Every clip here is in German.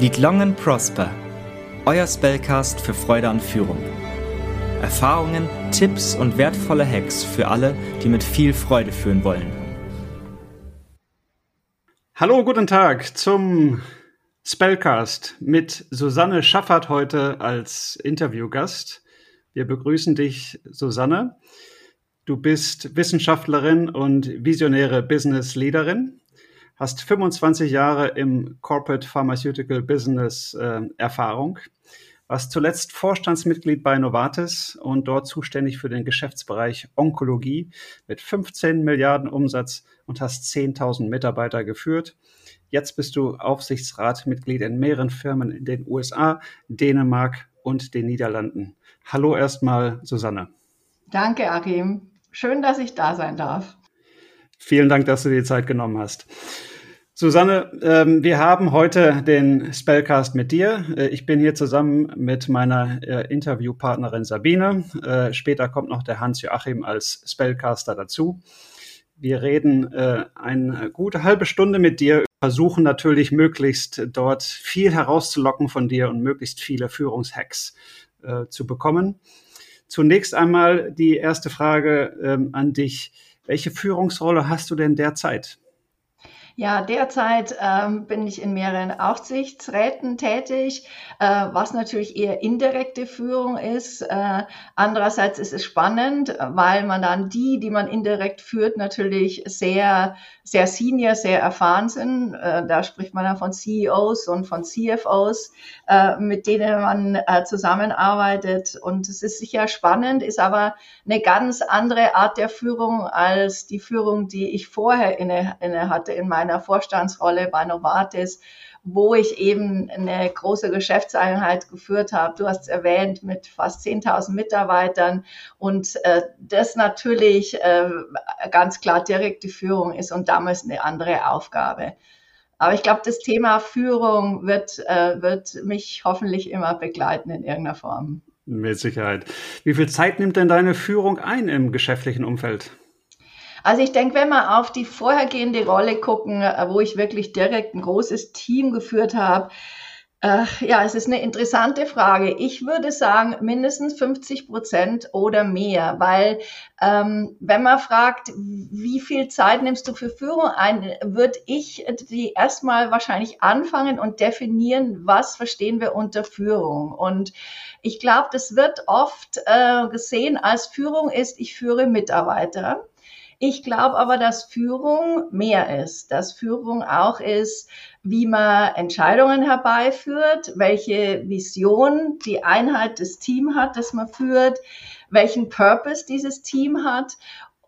Lead Long and Prosper. Euer Spellcast für Freude an Führung. Erfahrungen, Tipps und wertvolle Hacks für alle, die mit viel Freude führen wollen. Hallo, guten Tag zum Spellcast mit Susanne Schaffert heute als Interviewgast. Wir begrüßen dich, Susanne. Du bist Wissenschaftlerin und visionäre Business Leaderin hast 25 Jahre im Corporate Pharmaceutical Business äh, Erfahrung, warst zuletzt Vorstandsmitglied bei Novartis und dort zuständig für den Geschäftsbereich Onkologie mit 15 Milliarden Umsatz und hast 10.000 Mitarbeiter geführt. Jetzt bist du Aufsichtsratmitglied in mehreren Firmen in den USA, Dänemark und den Niederlanden. Hallo erstmal, Susanne. Danke, Achim. Schön, dass ich da sein darf. Vielen Dank, dass du dir Zeit genommen hast. Susanne, ähm, wir haben heute den Spellcast mit dir. Äh, ich bin hier zusammen mit meiner äh, Interviewpartnerin Sabine. Äh, später kommt noch der Hans-Joachim als Spellcaster dazu. Wir reden eine gute halbe Stunde mit dir, versuchen natürlich möglichst dort viel herauszulocken von dir und möglichst viele Führungshacks zu bekommen. Zunächst einmal die erste Frage ähm, an dich. Welche Führungsrolle hast du denn derzeit? Ja, derzeit ähm, bin ich in mehreren Aufsichtsräten tätig, äh, was natürlich eher indirekte Führung ist. Äh, andererseits ist es spannend, weil man dann die, die man indirekt führt, natürlich sehr, sehr senior, sehr erfahren sind. Äh, da spricht man dann von CEOs und von CFOs, äh, mit denen man äh, zusammenarbeitet. Und es ist sicher spannend, ist aber eine ganz andere Art der Führung als die Führung, die ich vorher inne, inne hatte in meiner meiner Vorstandsrolle bei Novartis, wo ich eben eine große Geschäftseinheit geführt habe. Du hast es erwähnt, mit fast 10.000 Mitarbeitern und äh, das natürlich äh, ganz klar direkte Führung ist und damals eine andere Aufgabe. Aber ich glaube, das Thema Führung wird, äh, wird mich hoffentlich immer begleiten in irgendeiner Form. Mit Sicherheit. Wie viel Zeit nimmt denn deine Führung ein im geschäftlichen Umfeld? Also ich denke, wenn wir auf die vorhergehende Rolle gucken, äh, wo ich wirklich direkt ein großes Team geführt habe, äh, ja, es ist eine interessante Frage. Ich würde sagen, mindestens 50 Prozent oder mehr, weil ähm, wenn man fragt, wie viel Zeit nimmst du für Führung ein, würde ich die erstmal wahrscheinlich anfangen und definieren, was verstehen wir unter Führung. Und ich glaube, das wird oft äh, gesehen als Führung ist, ich führe Mitarbeiter. Ich glaube aber, dass Führung mehr ist, dass Führung auch ist, wie man Entscheidungen herbeiführt, welche Vision die Einheit des Teams hat, das man führt, welchen Purpose dieses Team hat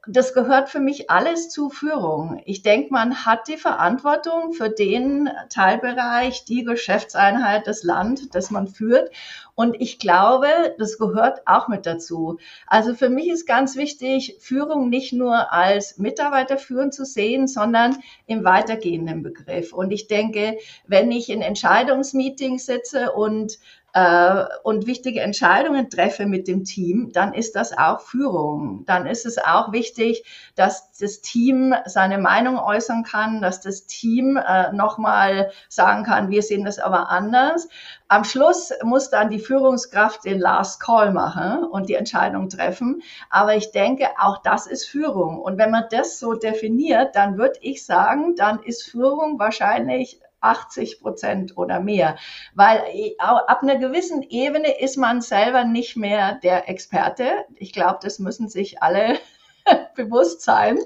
das gehört für mich alles zu Führung. Ich denke, man hat die Verantwortung für den Teilbereich, die Geschäftseinheit, das Land, das man führt. Und ich glaube, das gehört auch mit dazu. Also für mich ist ganz wichtig, Führung nicht nur als Mitarbeiter führen zu sehen, sondern im weitergehenden Begriff. Und ich denke, wenn ich in Entscheidungsmeetings sitze und äh, und wichtige Entscheidungen treffe mit dem Team, dann ist das auch Führung. Dann ist es auch wichtig, dass das Team seine Meinung äußern kann, dass das Team äh, nochmal sagen kann, wir sehen das aber anders. Am Schluss muss dann die Führungskraft den Last Call machen und die Entscheidung treffen. Aber ich denke, auch das ist Führung. Und wenn man das so definiert, dann würde ich sagen, dann ist Führung wahrscheinlich 80 Prozent oder mehr. Weil äh, ab einer gewissen Ebene ist man selber nicht mehr der Experte. Ich glaube, das müssen sich alle bewusst sein.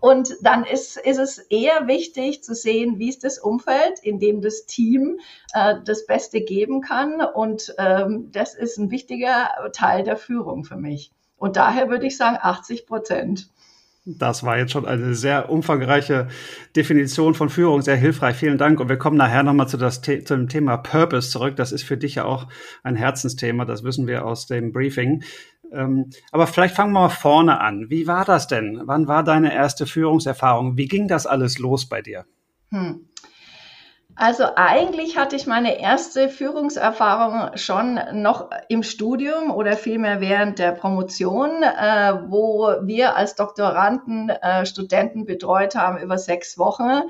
Und dann ist, ist es eher wichtig zu sehen, wie ist das Umfeld, in dem das Team äh, das Beste geben kann. Und ähm, das ist ein wichtiger Teil der Führung für mich. Und daher würde ich sagen 80 Prozent. Das war jetzt schon eine sehr umfangreiche Definition von Führung, sehr hilfreich. Vielen Dank. Und wir kommen nachher nochmal zu das, zum Thema Purpose zurück. Das ist für dich ja auch ein Herzensthema. Das wissen wir aus dem Briefing. Ähm, aber vielleicht fangen wir mal vorne an. Wie war das denn? Wann war deine erste Führungserfahrung? Wie ging das alles los bei dir? Hm. Also eigentlich hatte ich meine erste Führungserfahrung schon noch im Studium oder vielmehr während der Promotion, äh, wo wir als Doktoranden äh, Studenten betreut haben über sechs Wochen,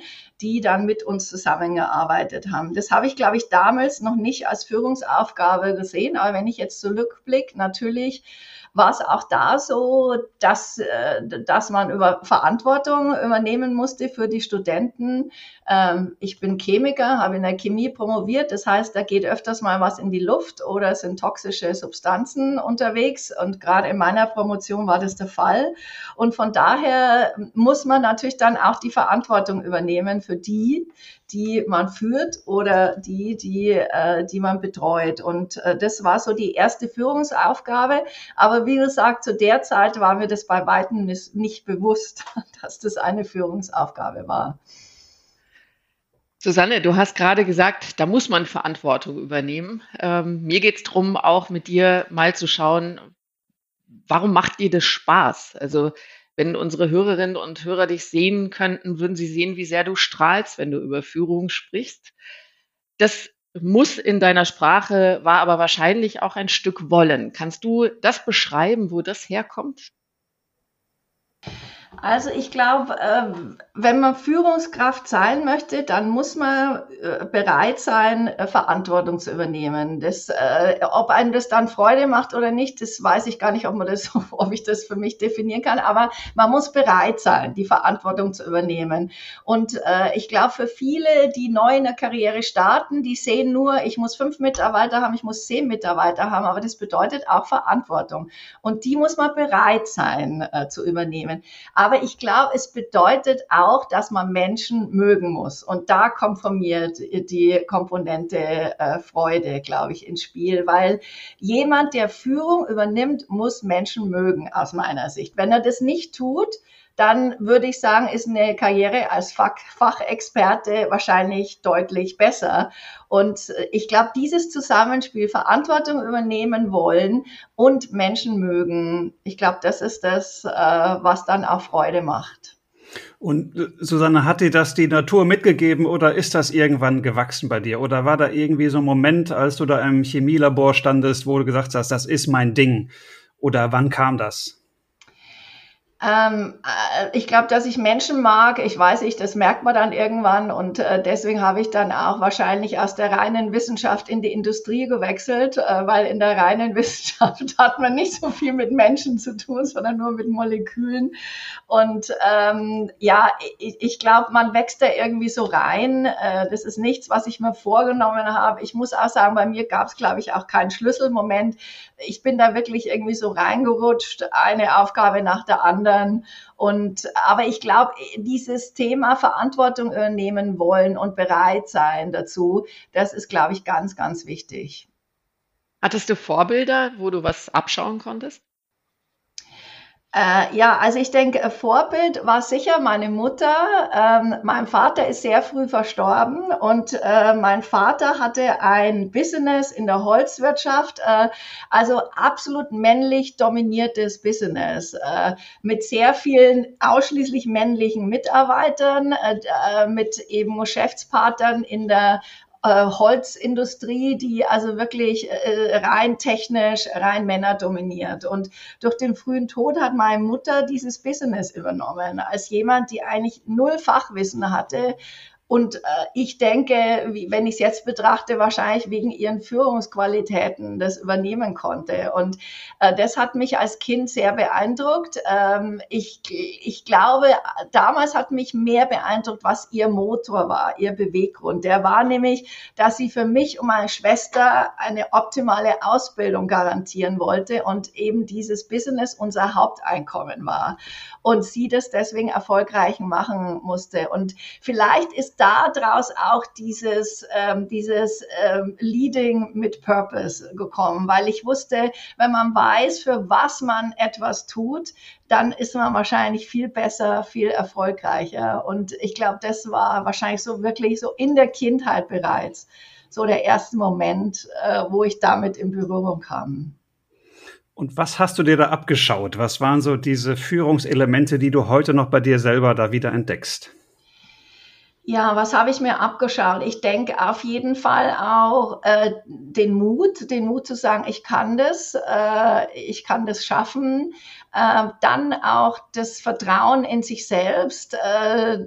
die dann mit uns zusammengearbeitet haben. Das habe ich, glaube ich, damals noch nicht als Führungsaufgabe gesehen, aber wenn ich jetzt zurückblicke, natürlich war es auch da so, dass, äh, dass man über Verantwortung übernehmen musste für die Studenten. Ähm, ich bin Chemiker, habe in der Chemie promoviert. Das heißt, da geht öfters mal was in die Luft oder sind toxische Substanzen unterwegs. Und gerade in meiner Promotion war das der Fall. Und von daher muss man natürlich dann auch die Verantwortung übernehmen für die, die man führt oder die, die, äh, die man betreut. Und äh, das war so die erste Führungsaufgabe. Aber wie gesagt, zu der Zeit war mir das bei weitem nicht, nicht bewusst, dass das eine Führungsaufgabe war. Susanne, du hast gerade gesagt, da muss man Verantwortung übernehmen. Ähm, mir geht es darum, auch mit dir mal zu schauen, warum macht dir das Spaß? Also wenn unsere Hörerinnen und Hörer dich sehen könnten, würden sie sehen, wie sehr du strahlst, wenn du über Führung sprichst. Das muss in deiner Sprache, war aber wahrscheinlich auch ein Stück Wollen. Kannst du das beschreiben, wo das herkommt? Also ich glaube, äh, wenn man Führungskraft sein möchte, dann muss man äh, bereit sein, äh, Verantwortung zu übernehmen. Das, ob einem das dann Freude macht oder nicht, das weiß ich gar nicht, ob man das, ob ich das für mich definieren kann. Aber man muss bereit sein, die Verantwortung zu übernehmen. Und ich glaube, für viele, die neu in der Karriere starten, die sehen nur, ich muss fünf Mitarbeiter haben, ich muss zehn Mitarbeiter haben. Aber das bedeutet auch Verantwortung. Und die muss man bereit sein zu übernehmen. Aber ich glaube, es bedeutet auch, dass man Menschen mögen muss. Und da kommt von mir die Komponente äh, Freude, glaube ich, ins Spiel, weil jemand, der Führung übernimmt, muss Menschen mögen, aus meiner Sicht. Wenn er das nicht tut, dann würde ich sagen, ist eine Karriere als Fach Fachexperte wahrscheinlich deutlich besser. Und äh, ich glaube, dieses Zusammenspiel, Verantwortung übernehmen wollen und Menschen mögen, ich glaube, das ist das, äh, was dann auch Freude macht. Und äh, Susanne, hat dir das die Natur mitgegeben oder ist das irgendwann gewachsen bei dir? Oder war da irgendwie so ein Moment, als du da im Chemielabor standest, wo du gesagt hast, das ist mein Ding? Oder wann kam das? Ähm, äh, ich glaube, dass ich Menschen mag, ich weiß nicht, das merkt man dann irgendwann und äh, deswegen habe ich dann auch wahrscheinlich aus der reinen Wissenschaft in die Industrie gewechselt, äh, weil in der reinen Wissenschaft hat man nicht so viel mit Menschen zu tun, sondern nur mit Molekülen. Und ähm, ja, ich, ich glaube, man wächst da irgendwie so rein. Äh, das ist nichts, was ich mir vorgenommen habe. Ich muss auch sagen, bei mir gab es, glaube ich, auch keinen Schlüsselmoment. Ich bin da wirklich irgendwie so reingerutscht, eine Aufgabe nach der anderen. Und, aber ich glaube, dieses Thema Verantwortung übernehmen wollen und bereit sein dazu, das ist, glaube ich, ganz, ganz wichtig. Hattest du Vorbilder, wo du was abschauen konntest? Äh, ja, also ich denke, Vorbild war sicher meine Mutter. Ähm, mein Vater ist sehr früh verstorben und äh, mein Vater hatte ein Business in der Holzwirtschaft, äh, also absolut männlich dominiertes Business äh, mit sehr vielen ausschließlich männlichen Mitarbeitern, äh, äh, mit eben Geschäftspartnern in der äh, Holzindustrie, die also wirklich äh, rein technisch, rein Männer dominiert. Und durch den frühen Tod hat meine Mutter dieses Business übernommen, als jemand, die eigentlich null Fachwissen hatte, und äh, ich denke, wie, wenn ich es jetzt betrachte, wahrscheinlich wegen ihren Führungsqualitäten das übernehmen konnte. Und äh, das hat mich als Kind sehr beeindruckt. Ähm, ich, ich glaube, damals hat mich mehr beeindruckt, was ihr Motor war, ihr Beweggrund. Der war nämlich, dass sie für mich und meine Schwester eine optimale Ausbildung garantieren wollte und eben dieses Business unser Haupteinkommen war. Und sie das deswegen erfolgreich machen musste. Und vielleicht ist daraus auch dieses, ähm, dieses ähm, Leading mit Purpose gekommen, weil ich wusste, wenn man weiß, für was man etwas tut, dann ist man wahrscheinlich viel besser, viel erfolgreicher. Und ich glaube, das war wahrscheinlich so wirklich so in der Kindheit bereits so der erste Moment, äh, wo ich damit in Berührung kam. Und was hast du dir da abgeschaut? Was waren so diese Führungselemente, die du heute noch bei dir selber da wieder entdeckst? Ja, was habe ich mir abgeschaut? Ich denke auf jeden Fall auch äh, den Mut, den Mut zu sagen, ich kann das, äh, ich kann das schaffen. Äh, dann auch das Vertrauen in sich selbst, äh,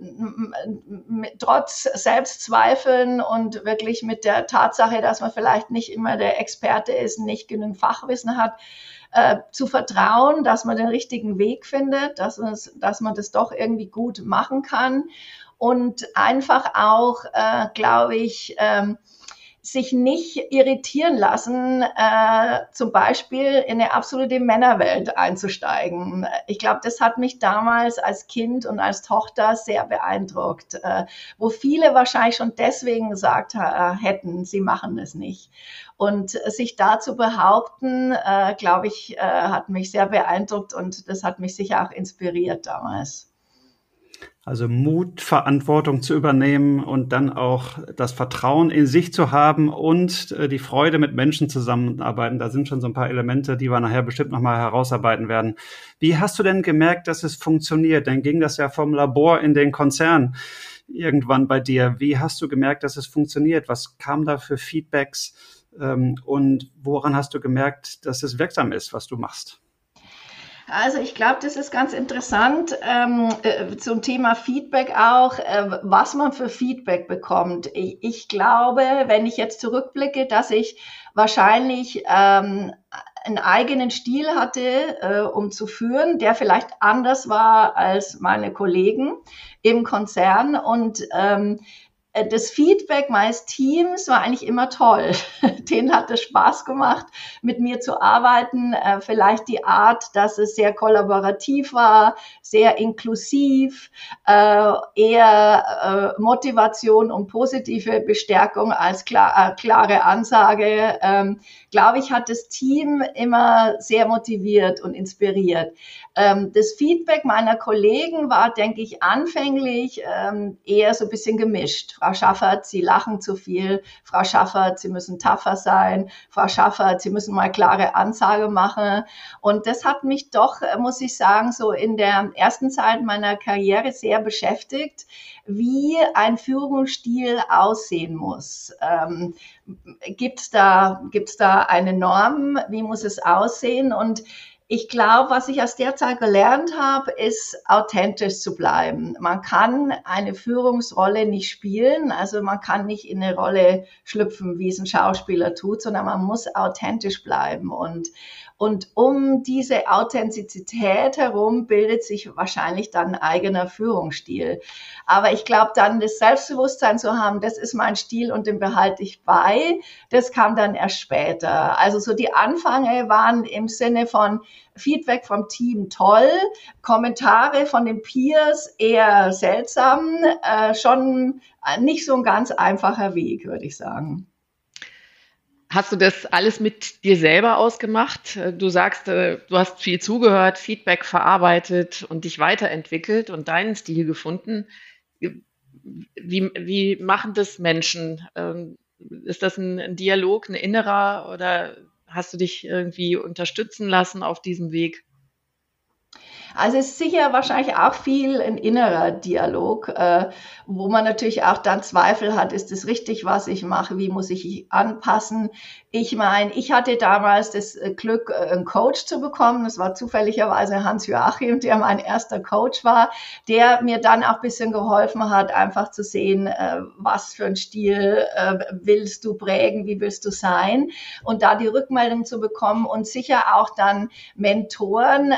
trotz Selbstzweifeln und wirklich mit der Tatsache, dass man vielleicht nicht immer der Experte ist, nicht genügend Fachwissen hat, äh, zu vertrauen, dass man den richtigen Weg findet, dass, dass man das doch irgendwie gut machen kann und einfach auch, äh, glaube ich, ähm, sich nicht irritieren lassen, äh, zum Beispiel in eine absolute Männerwelt einzusteigen. Ich glaube, das hat mich damals als Kind und als Tochter sehr beeindruckt, äh, wo viele wahrscheinlich schon deswegen gesagt äh, hätten, sie machen es nicht. Und sich da zu behaupten, äh, glaube ich, äh, hat mich sehr beeindruckt und das hat mich sicher auch inspiriert damals. Also Mut, Verantwortung zu übernehmen und dann auch das Vertrauen in sich zu haben und äh, die Freude mit Menschen zusammenarbeiten. Da sind schon so ein paar Elemente, die wir nachher bestimmt nochmal herausarbeiten werden. Wie hast du denn gemerkt, dass es funktioniert? Dann ging das ja vom Labor in den Konzern irgendwann bei dir. Wie hast du gemerkt, dass es funktioniert? Was kam da für Feedbacks? Ähm, und woran hast du gemerkt, dass es wirksam ist, was du machst? Also ich glaube, das ist ganz interessant ähm, äh, zum Thema Feedback auch, äh, was man für Feedback bekommt. Ich, ich, glaube, wenn ich jetzt zurückblicke, dass ich wahrscheinlich ähm, einen eigenen Stil hatte, äh, um zu führen, der vielleicht anders war als meine Kollegen im Konzern und ähm, äh, das Feedback meines Teams war eigentlich immer toll. Denen hat es Spaß gemacht, mit mir zu arbeiten. Äh, vielleicht die Art, dass es sehr kollaborativ war, sehr inklusiv, äh, eher Motivation und positive Bestärkung als klare Ansage. Ähm, glaube ich, hat das Team immer sehr motiviert und inspiriert. Ähm, das Feedback meiner Kollegen war, denke ich, anfänglich ähm, eher so ein bisschen gemischt. Frau Schaffert, Sie lachen zu viel. Frau Schaffert, Sie müssen tougher sein. Frau Schaffert, Sie müssen mal klare Ansage machen. Und das hat mich doch, äh, muss ich sagen, so in der Zeit meiner Karriere sehr beschäftigt, wie ein Führungsstil aussehen muss. Ähm, Gibt es da, da eine Norm? Wie muss es aussehen? Und ich glaube, was ich aus der Zeit gelernt habe, ist authentisch zu bleiben. Man kann eine Führungsrolle nicht spielen, also man kann nicht in eine Rolle schlüpfen, wie es ein Schauspieler tut, sondern man muss authentisch bleiben und und um diese Authentizität herum bildet sich wahrscheinlich dann ein eigener Führungsstil. Aber ich glaube, dann das Selbstbewusstsein zu haben, das ist mein Stil und den behalte ich bei, das kam dann erst später. Also so die Anfänge waren im Sinne von Feedback vom Team toll, Kommentare von den Peers eher seltsam, äh, schon nicht so ein ganz einfacher Weg, würde ich sagen. Hast du das alles mit dir selber ausgemacht? Du sagst, äh, du hast viel zugehört, Feedback verarbeitet und dich weiterentwickelt und deinen Stil gefunden. Wie, wie machen das Menschen? Ähm, ist das ein, Dialog, ein innerer oder hast du dich irgendwie unterstützen lassen auf diesem Weg? Also es ist sicher wahrscheinlich auch viel ein innerer Dialog, äh, wo man natürlich auch dann Zweifel hat, ist es richtig, was ich mache, wie muss ich anpassen. Ich meine, ich hatte damals das äh, Glück, äh, einen Coach zu bekommen. Das war zufälligerweise Hans Joachim, der mein erster Coach war, der mir dann auch ein bisschen geholfen hat, einfach zu sehen, äh, was für ein Stil willst du prägen, wie willst du sein und da die Rückmeldung zu bekommen und sicher auch dann Mentoren,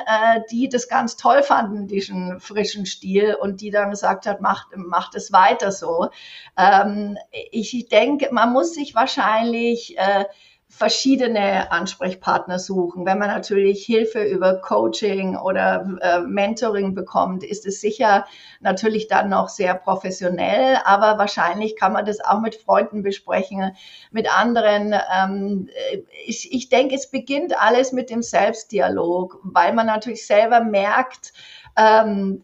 die das Ganze ganz toll fanden, diesen frischen Stil und die dann gesagt hat, macht, macht es weiter so. Ähm, ich denke, man muss sich wahrscheinlich äh, verschiedene Ansprechpartner suchen. Wenn man natürlich Hilfe über Coaching oder äh, Mentoring bekommt, ist es sicher natürlich dann noch sehr professionell, aber wahrscheinlich kann man das auch mit Freunden besprechen, mit anderen. Ähm, ich, ich denke, es beginnt alles mit dem Selbstdialog, weil man natürlich selber merkt, ähm,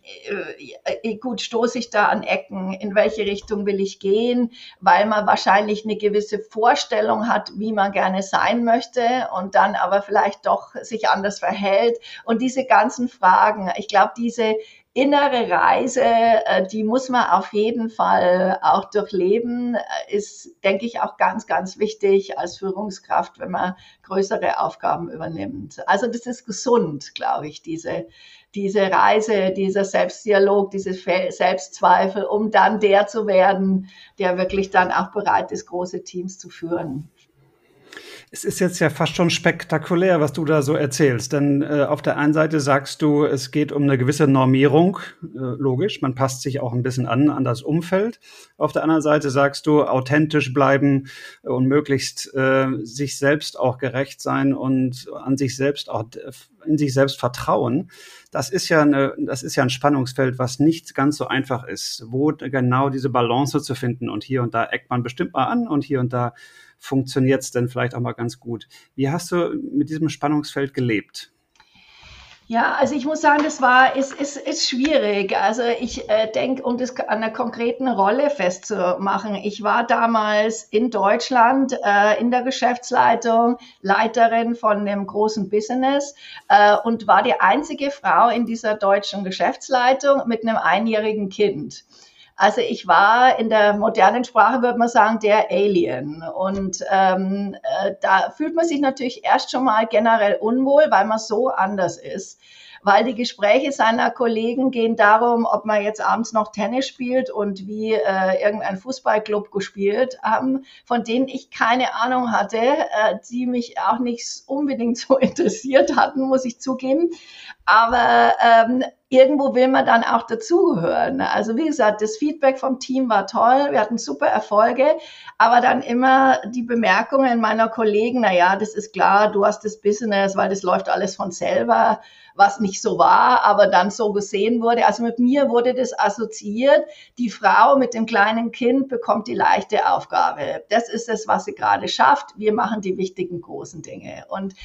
äh, äh, gut, stoße ich da an Ecken, in welche Richtung will ich gehen, weil man wahrscheinlich eine gewisse Vorstellung hat, wie man gerne sein möchte und dann aber vielleicht doch sich anders verhält. Und diese ganzen Fragen, ich glaube, diese innere Reise, äh, die muss man auf jeden Fall auch durchleben, äh, ist, denke ich, auch ganz, ganz wichtig als Führungskraft, wenn man größere Aufgaben übernimmt. Also das ist gesund, glaube ich, diese, diese Reise, dieser Selbstdialog, diese Selbstzweifel, um dann der zu werden, der wirklich dann auch bereit ist, große Teams zu führen. Es ist jetzt ja fast schon spektakulär, was du da so erzählst. Denn äh, auf der einen Seite sagst du, es geht um eine gewisse Normierung, äh, logisch, man passt sich auch ein bisschen an an das Umfeld. Auf der anderen Seite sagst du, authentisch bleiben und möglichst äh, sich selbst auch gerecht sein und an sich selbst auch in sich selbst vertrauen. Das ist ja eine, das ist ja ein Spannungsfeld, was nicht ganz so einfach ist, wo genau diese Balance zu finden. Und hier und da eckt man bestimmt mal an und hier und da funktioniert es denn vielleicht auch mal ganz gut. Wie hast du mit diesem Spannungsfeld gelebt? Ja, also ich muss sagen, das war, ist, ist, ist schwierig. Also ich äh, denke, um das an einer konkreten Rolle festzumachen, ich war damals in Deutschland äh, in der Geschäftsleitung, Leiterin von einem großen Business äh, und war die einzige Frau in dieser deutschen Geschäftsleitung mit einem einjährigen Kind. Also ich war in der modernen Sprache, würde man sagen, der Alien. Und ähm, äh, da fühlt man sich natürlich erst schon mal generell unwohl, weil man so anders ist weil die Gespräche seiner Kollegen gehen darum, ob man jetzt abends noch Tennis spielt und wie äh, irgendein Fußballclub gespielt haben, von denen ich keine Ahnung hatte, äh, die mich auch nicht unbedingt so interessiert hatten, muss ich zugeben. Aber ähm, irgendwo will man dann auch dazugehören. Also wie gesagt, das Feedback vom Team war toll, wir hatten super Erfolge, aber dann immer die Bemerkungen meiner Kollegen, na ja, das ist klar, du hast das Business, weil das läuft alles von selber was nicht so war, aber dann so gesehen wurde. Also mit mir wurde das assoziiert. Die Frau mit dem kleinen Kind bekommt die leichte Aufgabe. Das ist es, was sie gerade schafft. Wir machen die wichtigen großen Dinge. Und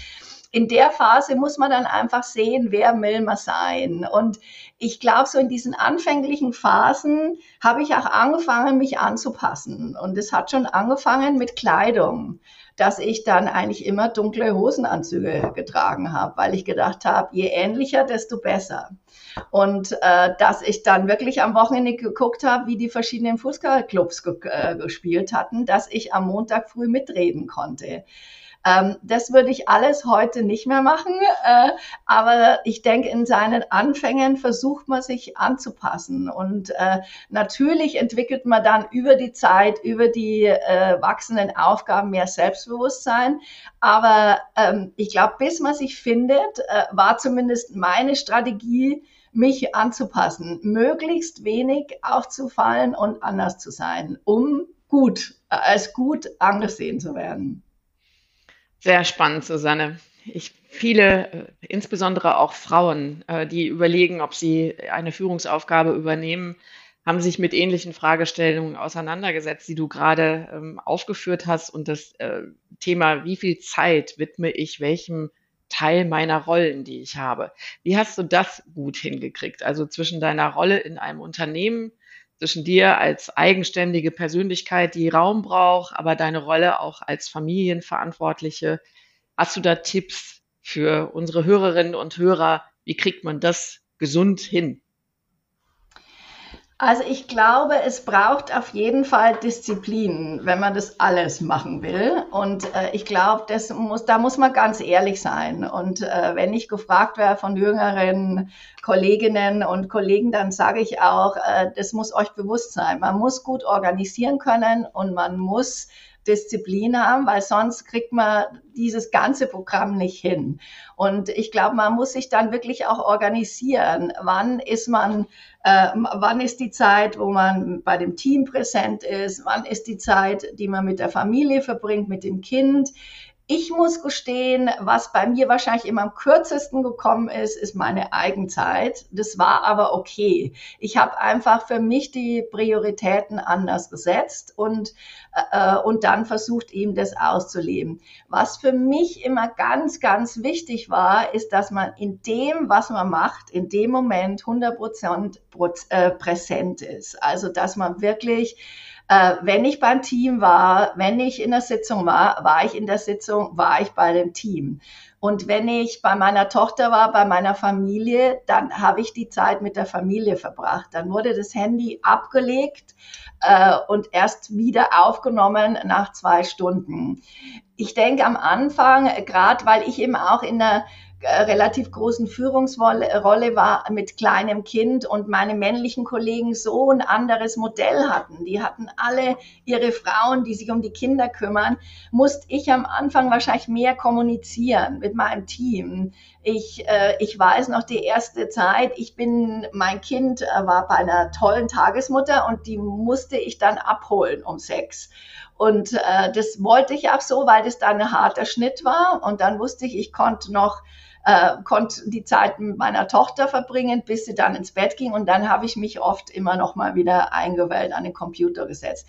in der Phase muss man dann einfach sehen, wer will man sein. Und ich glaube, so in diesen anfänglichen Phasen habe ich auch angefangen, mich anzupassen. Und es hat schon angefangen mit Kleidung dass ich dann eigentlich immer dunkle Hosenanzüge getragen habe, weil ich gedacht habe, je ähnlicher, desto besser. Und äh, dass ich dann wirklich am Wochenende geguckt habe, wie die verschiedenen Fußballclubs ge äh, gespielt hatten, dass ich am Montag früh mitreden konnte. Ähm, das würde ich alles heute nicht mehr machen, äh, aber ich denke, in seinen Anfängen versucht man sich anzupassen und äh, natürlich entwickelt man dann über die Zeit, über die äh, wachsenden Aufgaben mehr Selbstbewusstsein, aber ähm, ich glaube, bis man sich findet, äh, war zumindest meine Strategie, mich anzupassen, möglichst wenig aufzufallen und anders zu sein, um gut, als gut angesehen zu werden. Sehr spannend, Susanne. Ich, viele, äh, insbesondere auch Frauen, äh, die überlegen, ob sie eine Führungsaufgabe übernehmen, haben sich mit ähnlichen Fragestellungen auseinandergesetzt, die du gerade ähm, aufgeführt hast. Und das äh, Thema, wie viel Zeit widme ich welchem Teil meiner Rollen, die ich habe. Wie hast du das gut hingekriegt? Also zwischen deiner Rolle in einem Unternehmen, zwischen dir als eigenständige Persönlichkeit, die Raum braucht, aber deine Rolle auch als Familienverantwortliche. Hast du da Tipps für unsere Hörerinnen und Hörer? Wie kriegt man das gesund hin? Also ich glaube, es braucht auf jeden Fall Disziplin, wenn man das alles machen will. Und äh, ich glaube, das muss, da muss man ganz ehrlich sein. Und äh, wenn ich gefragt werde von jüngeren Kolleginnen und Kollegen, dann sage ich auch, äh, das muss euch bewusst sein. Man muss gut organisieren können und man muss Disziplin haben, weil sonst kriegt man dieses ganze Programm nicht hin. Und ich glaube, man muss sich dann wirklich auch organisieren. Wann ist man, äh, wann ist die Zeit, wo man bei dem Team präsent ist? Wann ist die Zeit, die man mit der Familie verbringt, mit dem Kind? Ich muss gestehen, was bei mir wahrscheinlich immer am kürzesten gekommen ist, ist meine Eigenzeit. Das war aber okay. Ich habe einfach für mich die Prioritäten anders gesetzt und, äh, und dann versucht, ihm das auszuleben. Was für mich immer ganz, ganz wichtig war, ist, dass man in dem, was man macht, in dem Moment 100 Prozent äh, präsent ist. Also, dass man wirklich Äh, wenn ich beim Team war, wenn ich in der Sitzung war, war ich in der Sitzung, war ich bei dem Team. Und wenn ich bei meiner Tochter war, bei meiner Familie, dann habe ich die Zeit mit der Familie verbracht. Dann wurde das Handy abgelegt äh, und erst wieder aufgenommen nach zwei Stunden. Ich denke am Anfang, gerade weil ich eben auch in der relativ großen Führungsrolle war mit kleinem Kind und meine männlichen Kollegen so ein anderes Modell hatten. Die hatten alle ihre Frauen, die sich um die Kinder kümmern, musste ich am Anfang wahrscheinlich mehr kommunizieren mit meinem Team. Ich, äh, ich weiß noch die erste Zeit, ich bin, mein Kind äh, war bei einer tollen Tagesmutter und die musste ich dann abholen um sechs. Und äh, das wollte ich auch so, weil das dann ein harter Schnitt war. Und dann wusste ich, ich konnte noch äh, konnte die Zeit mit meiner Tochter verbringen, bis sie dann ins Bett ging. Und dann habe ich mich oft immer noch mal wieder eingewählt, an den Computer gesetzt.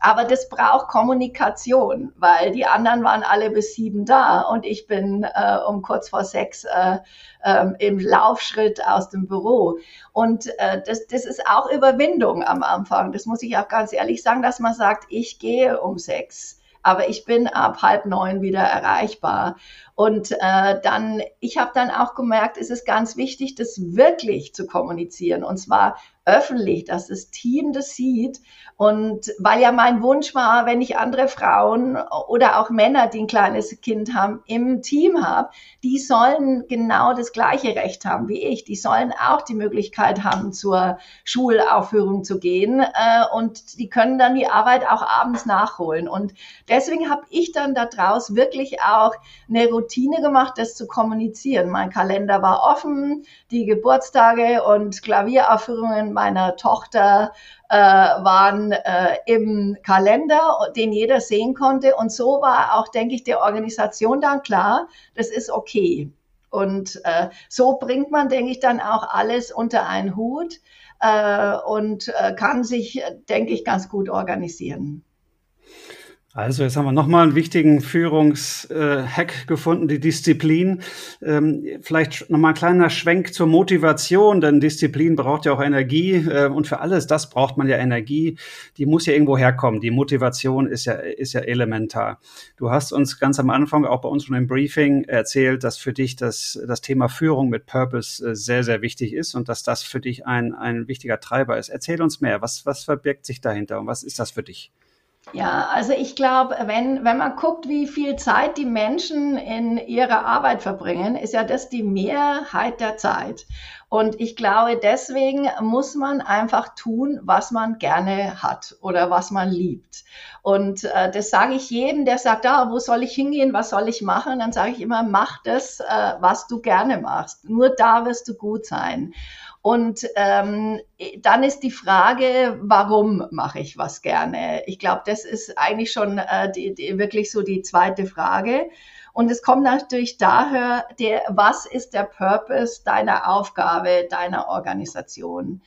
Aber das braucht Kommunikation, weil die anderen waren alle bis sieben da und ich bin äh, um kurz vor sechs äh, äh, im Laufschritt aus dem Büro. Und äh, das, das ist auch Überwindung am Anfang. Das muss ich auch ganz ehrlich sagen, dass man sagt, ich gehe um sechs aber ich bin ab halb neun wieder erreichbar. Und äh, dann, ich habe dann auch gemerkt, es ist ganz wichtig, das wirklich zu kommunizieren. Und zwar öffentlich, dass das Team das sieht. Und weil ja mein Wunsch war, wenn ich andere Frauen oder auch Männer, die ein kleines Kind haben, im Team habe, die sollen genau das gleiche Recht haben wie ich. Die sollen auch die Möglichkeit haben, zur Schulaufführung zu gehen. Äh, und die können dann die Arbeit auch abends nachholen. Und deswegen habe ich dann daraus wirklich auch eine Routine gemacht, das zu kommunizieren. Mein Kalender war offen, die Geburtstage und Klavieraufführungen meiner Tochter äh, waren äh, im Kalender, den jeder sehen konnte. Und so war auch, denke ich, der Organisation dann klar, das ist okay. Und äh, so bringt man, denke ich, dann auch alles unter einen Hut äh, und äh, kann sich, denke ich, ganz gut organisieren. Also jetzt haben wir nochmal einen wichtigen Führungshack gefunden, die Disziplin. Ähm, vielleicht nochmal ein kleiner Schwenk zur Motivation, denn Disziplin braucht ja auch Energie äh, und für alles das braucht man ja Energie. Die muss ja irgendwo herkommen. Die Motivation ist ja, ist ja elementar. Du hast uns ganz am Anfang auch bei uns schon im Briefing erzählt, dass für dich das, das Thema Führung mit Purpose äh, sehr, sehr wichtig ist und dass das für dich ein, ein wichtiger Treiber ist. Erzähl uns mehr. Was, was verbirgt sich dahinter und was ist das für dich? Ja, also ich glaube, wenn, wenn man guckt, wie viel Zeit die Menschen in ihrer Arbeit verbringen, ist ja das die Mehrheit der Zeit. Und ich glaube, deswegen muss man einfach tun, was man gerne hat oder was man liebt. Und äh, das sage ich jedem, der sagt, ah, wo soll ich hingehen, was soll ich machen? Dann sage ich immer, mach das, äh, was du gerne machst. Nur da wirst du gut sein. Und ähm, dann ist die Frage, warum mache ich was gerne? Ich glaube, das ist eigentlich schon äh, die, die, wirklich so die zweite Frage. Und es kommt natürlich daher, der, was ist der Purpose deiner Aufgabe, deiner Organisation?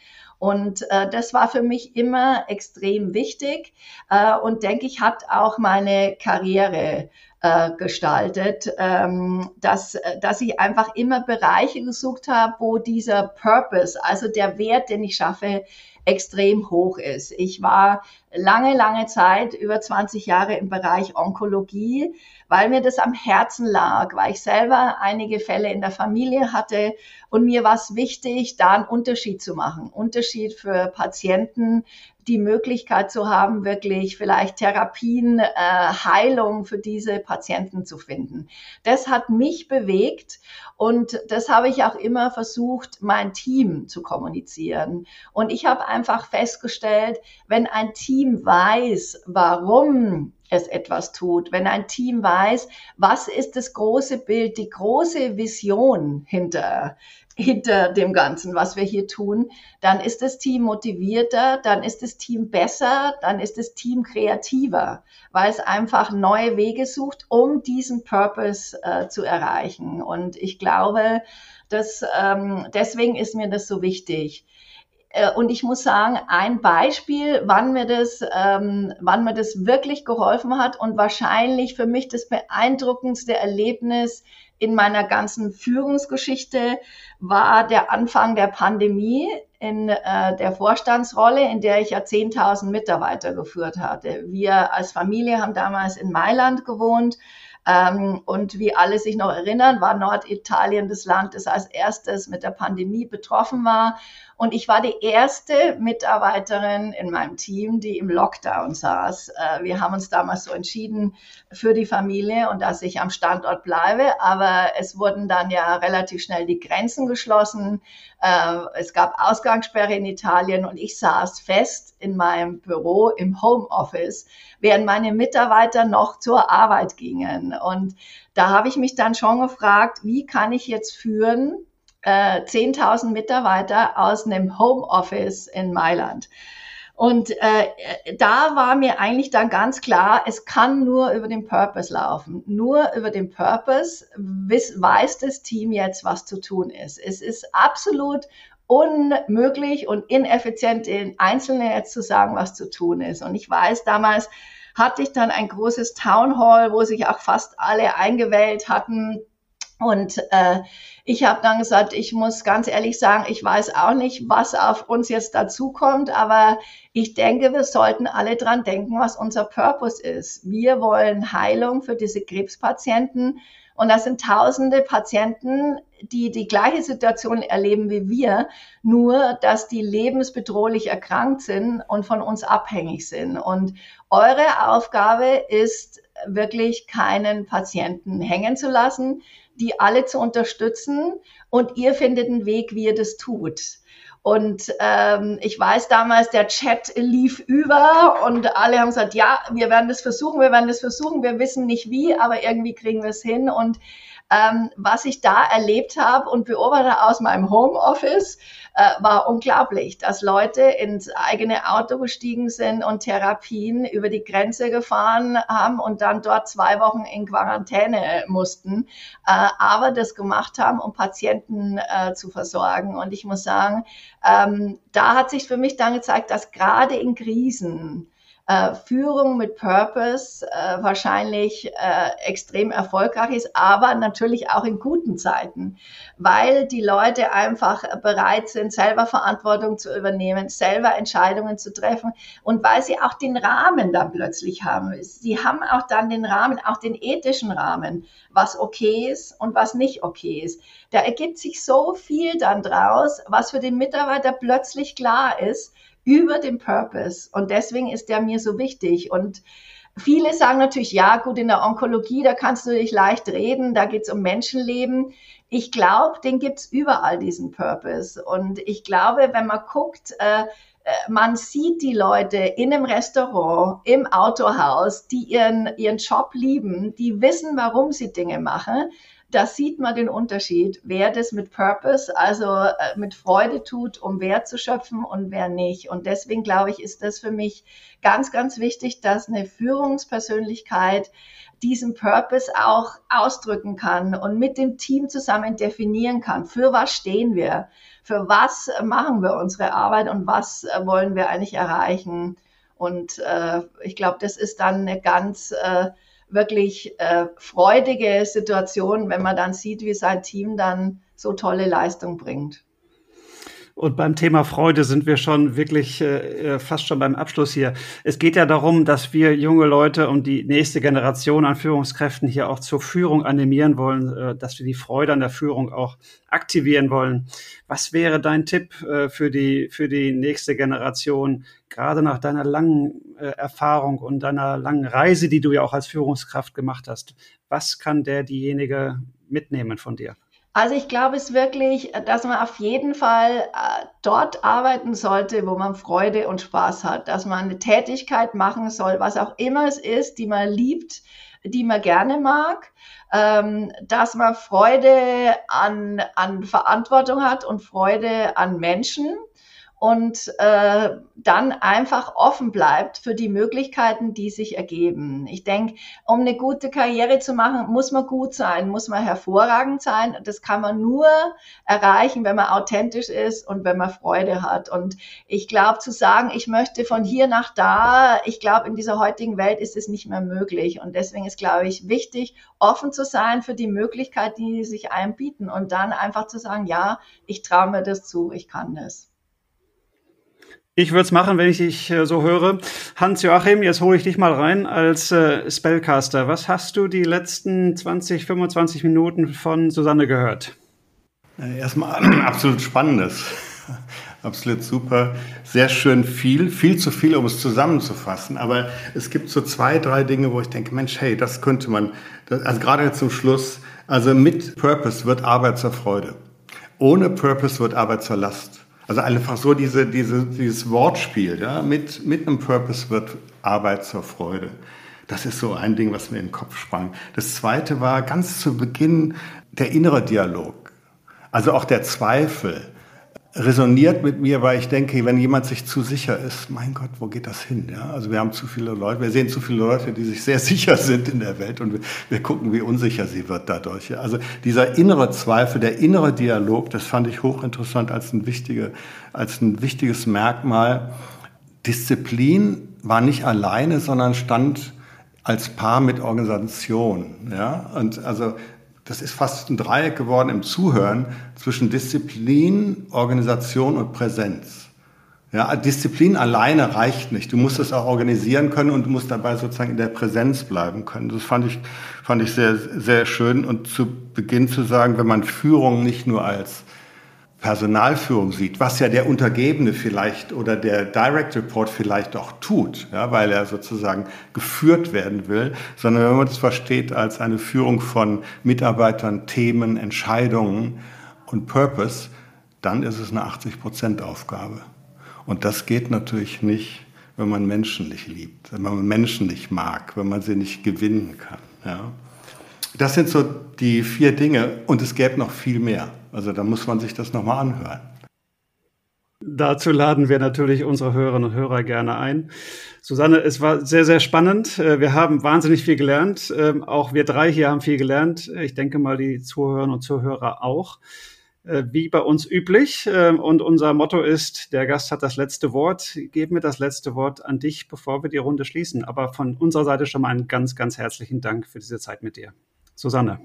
Und äh, das war für mich immer extrem wichtig äh, und denke ich, hat auch meine Karriere äh, gestaltet, ähm, dass, dass ich einfach immer Bereiche gesucht habe, wo dieser Purpose, also der Wert, den ich schaffe, extrem hoch ist. Ich war lange, lange Zeit, über 20 Jahre im Bereich Onkologie, weil mir das am Herzen lag, weil ich selber einige Fälle in der Familie hatte und mir war es wichtig, da einen Unterschied zu machen. Unterschied für Patienten, die Möglichkeit zu haben, wirklich vielleicht Therapien, äh, Heilung für diese Patienten zu finden. Das hat mich bewegt und das habe ich auch immer versucht, mein Team zu kommunizieren. Und ich habe einfach festgestellt, wenn ein Team weiß, warum es etwas tut, wenn ein Team weiß, was ist das große Bild, die große Vision hinter, hinter dem Ganzen, was wir hier tun, dann ist das Team motivierter, dann ist das Team besser, dann ist das Team kreativer, weil es einfach neue Wege sucht, um diesen Purpose äh, zu erreichen. Und ich glaube, dass, ähm, deswegen ist mir das so wichtig. Äh, und ich muss sagen, ein Beispiel, wann mir das, ähm, wann mir das wirklich geholfen hat und wahrscheinlich für mich das beeindruckendste Erlebnis in meiner ganzen Führungsgeschichte war der Anfang der Pandemie in äh, der Vorstandsrolle, in der ich ja 10.000 Mitarbeiter geführt hatte. Wir als Familie haben damals in Mailand gewohnt. Ähm, und wie alle sich noch erinnern, war Norditalien das Land, das als erstes mit der Pandemie betroffen war. Und ich war die erste Mitarbeiterin in meinem Team, die im Lockdown saß. Äh, wir haben uns damals so entschieden für die Familie und dass ich am Standort bleibe. Aber es wurden dann ja relativ schnell die Grenzen geschlossen. Äh, es gab Ausgangssperre in Italien und ich saß fest in meinem Büro im Homeoffice, während meine Mitarbeiter noch zur Arbeit gingen. Und da habe ich mich dann schon gefragt, wie kann ich jetzt führen, äh, 10.000 Mitarbeiter aus einem Homeoffice in Mailand. Und äh, da war mir eigentlich dann ganz klar, es kann nur über den Purpose laufen. Nur über den Purpose weiß, weiß das Team jetzt, was zu tun ist. Es ist absolut unmöglich und ineffizient, den Einzelnen jetzt zu sagen, was zu tun ist. Und ich weiß, damals hatte ich dann ein großes Town Hall, wo sich auch fast alle eingewählt hatten und äh, ich habe dann gesagt, ich muss ganz ehrlich sagen, ich weiß auch nicht, was auf uns jetzt dazukommt, aber ich denke, wir sollten alle dran denken, was unser Purpose ist. Wir wollen Heilung für diese Krebspatienten. Und das sind tausende Patienten, die die gleiche Situation erleben wie wir, nur dass die lebensbedrohlich erkrankt sind und von uns abhängig sind. Und eure Aufgabe ist wirklich keinen Patienten hängen zu lassen die alle zu unterstützen und ihr findet einen Weg, wie ihr das tut. Und ähm, ich weiß damals, der Chat lief über und alle haben gesagt, ja, wir werden das versuchen, wir werden das versuchen, wir wissen nicht wie, aber irgendwie kriegen wir es hin. Und ähm, was ich da erlebt habe und beobachte aus meinem Homeoffice, äh, war unglaublich, dass Leute ins eigene Auto gestiegen sind und Therapien über die Grenze gefahren haben und dann dort zwei Wochen in Quarantäne mussten, äh, aber das gemacht haben, um Patienten äh, zu versorgen. Und ich muss sagen, ähm, da hat sich für mich dann gezeigt, dass gerade in Krisen, äh, Führung mit Purpose äh, wahrscheinlich äh, extrem erfolgreich ist, aber natürlich auch in guten Zeiten, weil die Leute einfach bereit sind, selber Verantwortung zu übernehmen, selber Entscheidungen zu treffen und weil sie auch den Rahmen dann plötzlich haben. Sie haben auch dann den Rahmen, auch den ethischen Rahmen, was okay ist und was nicht okay ist. Da ergibt sich so viel dann draus, was für den Mitarbeiter plötzlich klar ist, über den Purpose. Und deswegen ist der mir so wichtig. Und viele sagen natürlich, ja, gut, in der Onkologie, da kannst du dich leicht reden, da geht es um Menschenleben. Ich glaube, den gibt's überall, diesen Purpose. Und ich glaube, wenn man guckt, äh, äh, man sieht die Leute in einem Restaurant, im Autohaus, die ihren, ihren Job lieben, die wissen, warum sie Dinge machen da sieht man den Unterschied, wer das mit Purpose, also äh, mit Freude tut, um Wert zu schöpfen und wer nicht. Und deswegen glaube ich, ist das für mich ganz, ganz wichtig, dass eine Führungspersönlichkeit diesen Purpose auch ausdrücken kann und mit dem Team zusammen definieren kann. Für was stehen wir? Für was machen wir unsere Arbeit und was äh, wollen wir eigentlich erreichen? Und äh, ich glaube, das ist dann eine ganz äh, wirklich äh, freudige Situation, wenn man dann sieht, wie sein Team dann so tolle Leistung bringt. Und beim Thema Freude sind wir schon wirklich äh, äh, fast schon beim Abschluss hier. Es geht ja darum, dass wir junge Leute und die nächste Generation an Führungskräften hier auch zur Führung animieren wollen, äh, dass wir die Freude an der Führung auch aktivieren wollen. Was wäre dein Tipp äh, für die für die nächste Generation, gerade nach deiner langen äh, Erfahrung und deiner langen Reise, die du ja auch als Führungskraft gemacht hast? Was kann der diejenige mitnehmen von dir? Also ich glaube es wirklich, dass man auf jeden Fall äh, dort arbeiten sollte, wo man Freude und Spaß hat, dass man eine Tätigkeit machen soll, was auch immer es ist, die man liebt, die man gerne mag, ähm, dass man Freude an, an Verantwortung hat und Freude an Menschen und äh, dann einfach offen bleibt für die Möglichkeiten, die sich ergeben. Ich denke, um eine gute Karriere zu machen, muss man gut sein, muss man hervorragend sein. Das kann man nur erreichen, wenn man authentisch ist und wenn man Freude hat. Und ich glaube, zu sagen, ich möchte von hier nach da, ich glaube, in dieser heutigen Welt ist es nicht mehr möglich. Und deswegen ist, glaube ich, wichtig, offen zu sein für die Möglichkeiten, die sich einem bieten und dann einfach zu sagen, ja, ich traue mir das zu, ich kann das. Ich würde es machen, wenn ich dich äh, so höre. Hans-Joachim, jetzt hole ich dich mal rein als äh, Spellcaster. Was hast du die letzten 20, 25 Minuten von Susanne gehört? Äh, erstmal absolut spannendes. Absolut super. Sehr schön viel, viel zu viel, um es zusammenzufassen. Aber es gibt so zwei, drei Dinge, wo ich denke, Mensch, hey, das könnte man, also gerade zum Schluss, also mit Purpose wird Arbeit zur Freude. Ohne Purpose wird Arbeit zur Last. Also einfach so diese, diese, dieses Wortspiel, ja, mit, mit einem Purpose wird Arbeit zur Freude. Das ist so ein Ding, was mir in den Kopf sprang. Das zweite war ganz zu Beginn der innere Dialog. Also auch der Zweifel resoniert mit mir, weil ich denke, wenn jemand sich zu sicher ist, mein Gott, wo geht das hin? Ja, also wir haben zu viele Leute, wir sehen zu viele Leute, die sich sehr sicher sind in der Welt und wir, wir gucken, wie unsicher sie wird dadurch. Ja, also dieser innere Zweifel, der innere Dialog, das fand ich hochinteressant als ein, wichtige, als ein wichtiges Merkmal. Disziplin war nicht alleine, sondern stand als Paar mit Organisation. Ja, und also das ist fast ein Dreieck geworden im Zuhören zwischen Disziplin, Organisation und Präsenz. Ja, Disziplin alleine reicht nicht. Du musst es auch organisieren können und du musst dabei sozusagen in der Präsenz bleiben können. Das fand ich, fand ich sehr, sehr schön. Und zu Beginn zu sagen, wenn man Führung nicht nur als Personalführung sieht, was ja der Untergebene vielleicht oder der Direct Report vielleicht auch tut, ja, weil er sozusagen geführt werden will, sondern wenn man das versteht als eine Führung von Mitarbeitern, Themen, Entscheidungen und Purpose, dann ist es eine 80-Prozent-Aufgabe. Und das geht natürlich nicht, wenn man Menschen nicht liebt, wenn man Menschen nicht mag, wenn man sie nicht gewinnen kann. Ja. Das sind so die vier Dinge und es gäbe noch viel mehr. Also da muss man sich das nochmal anhören. Dazu laden wir natürlich unsere Hörerinnen und Hörer gerne ein. Susanne, es war sehr, sehr spannend. Äh, wir haben wahnsinnig viel gelernt. Ähm, auch wir drei hier haben viel gelernt. Ich denke mal, die Zuhörerinnen und Zuhörer auch. Äh, wie bei uns üblich. Ähm, und unser Motto ist, der Gast hat das letzte Wort. Geben wir das letzte Wort an dich, bevor wir die Runde schließen. Aber von unserer Seite schon mal einen ganz, ganz herzlichen Dank für diese Zeit mit dir. Susanne.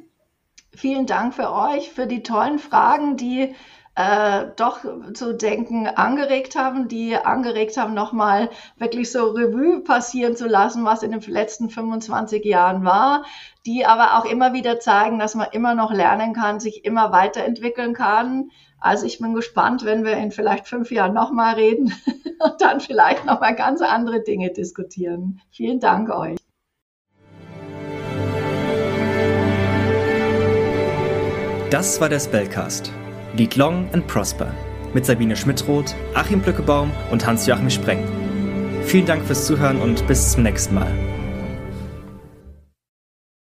Vielen Dank für euch, für die tollen Fragen, die äh, doch zu denken angeregt haben, die angeregt haben, nochmal wirklich so Revue passieren zu lassen, was in den letzten 25 Jahren war, die aber auch immer wieder zeigen, dass man immer noch lernen kann, sich immer weiterentwickeln kann. Also ich bin gespannt, wenn wir in vielleicht fünf Jahren nochmal reden und dann vielleicht nochmal ganz andere Dinge diskutieren. Vielen Dank euch. Das war der Spellcast. Lead Long and Prosper mit Sabine Schmidroth, Achim Blöckebaum und Hans-Joachim Spreng. Vielen Dank fürs Zuhören und bis zum nächsten Mal.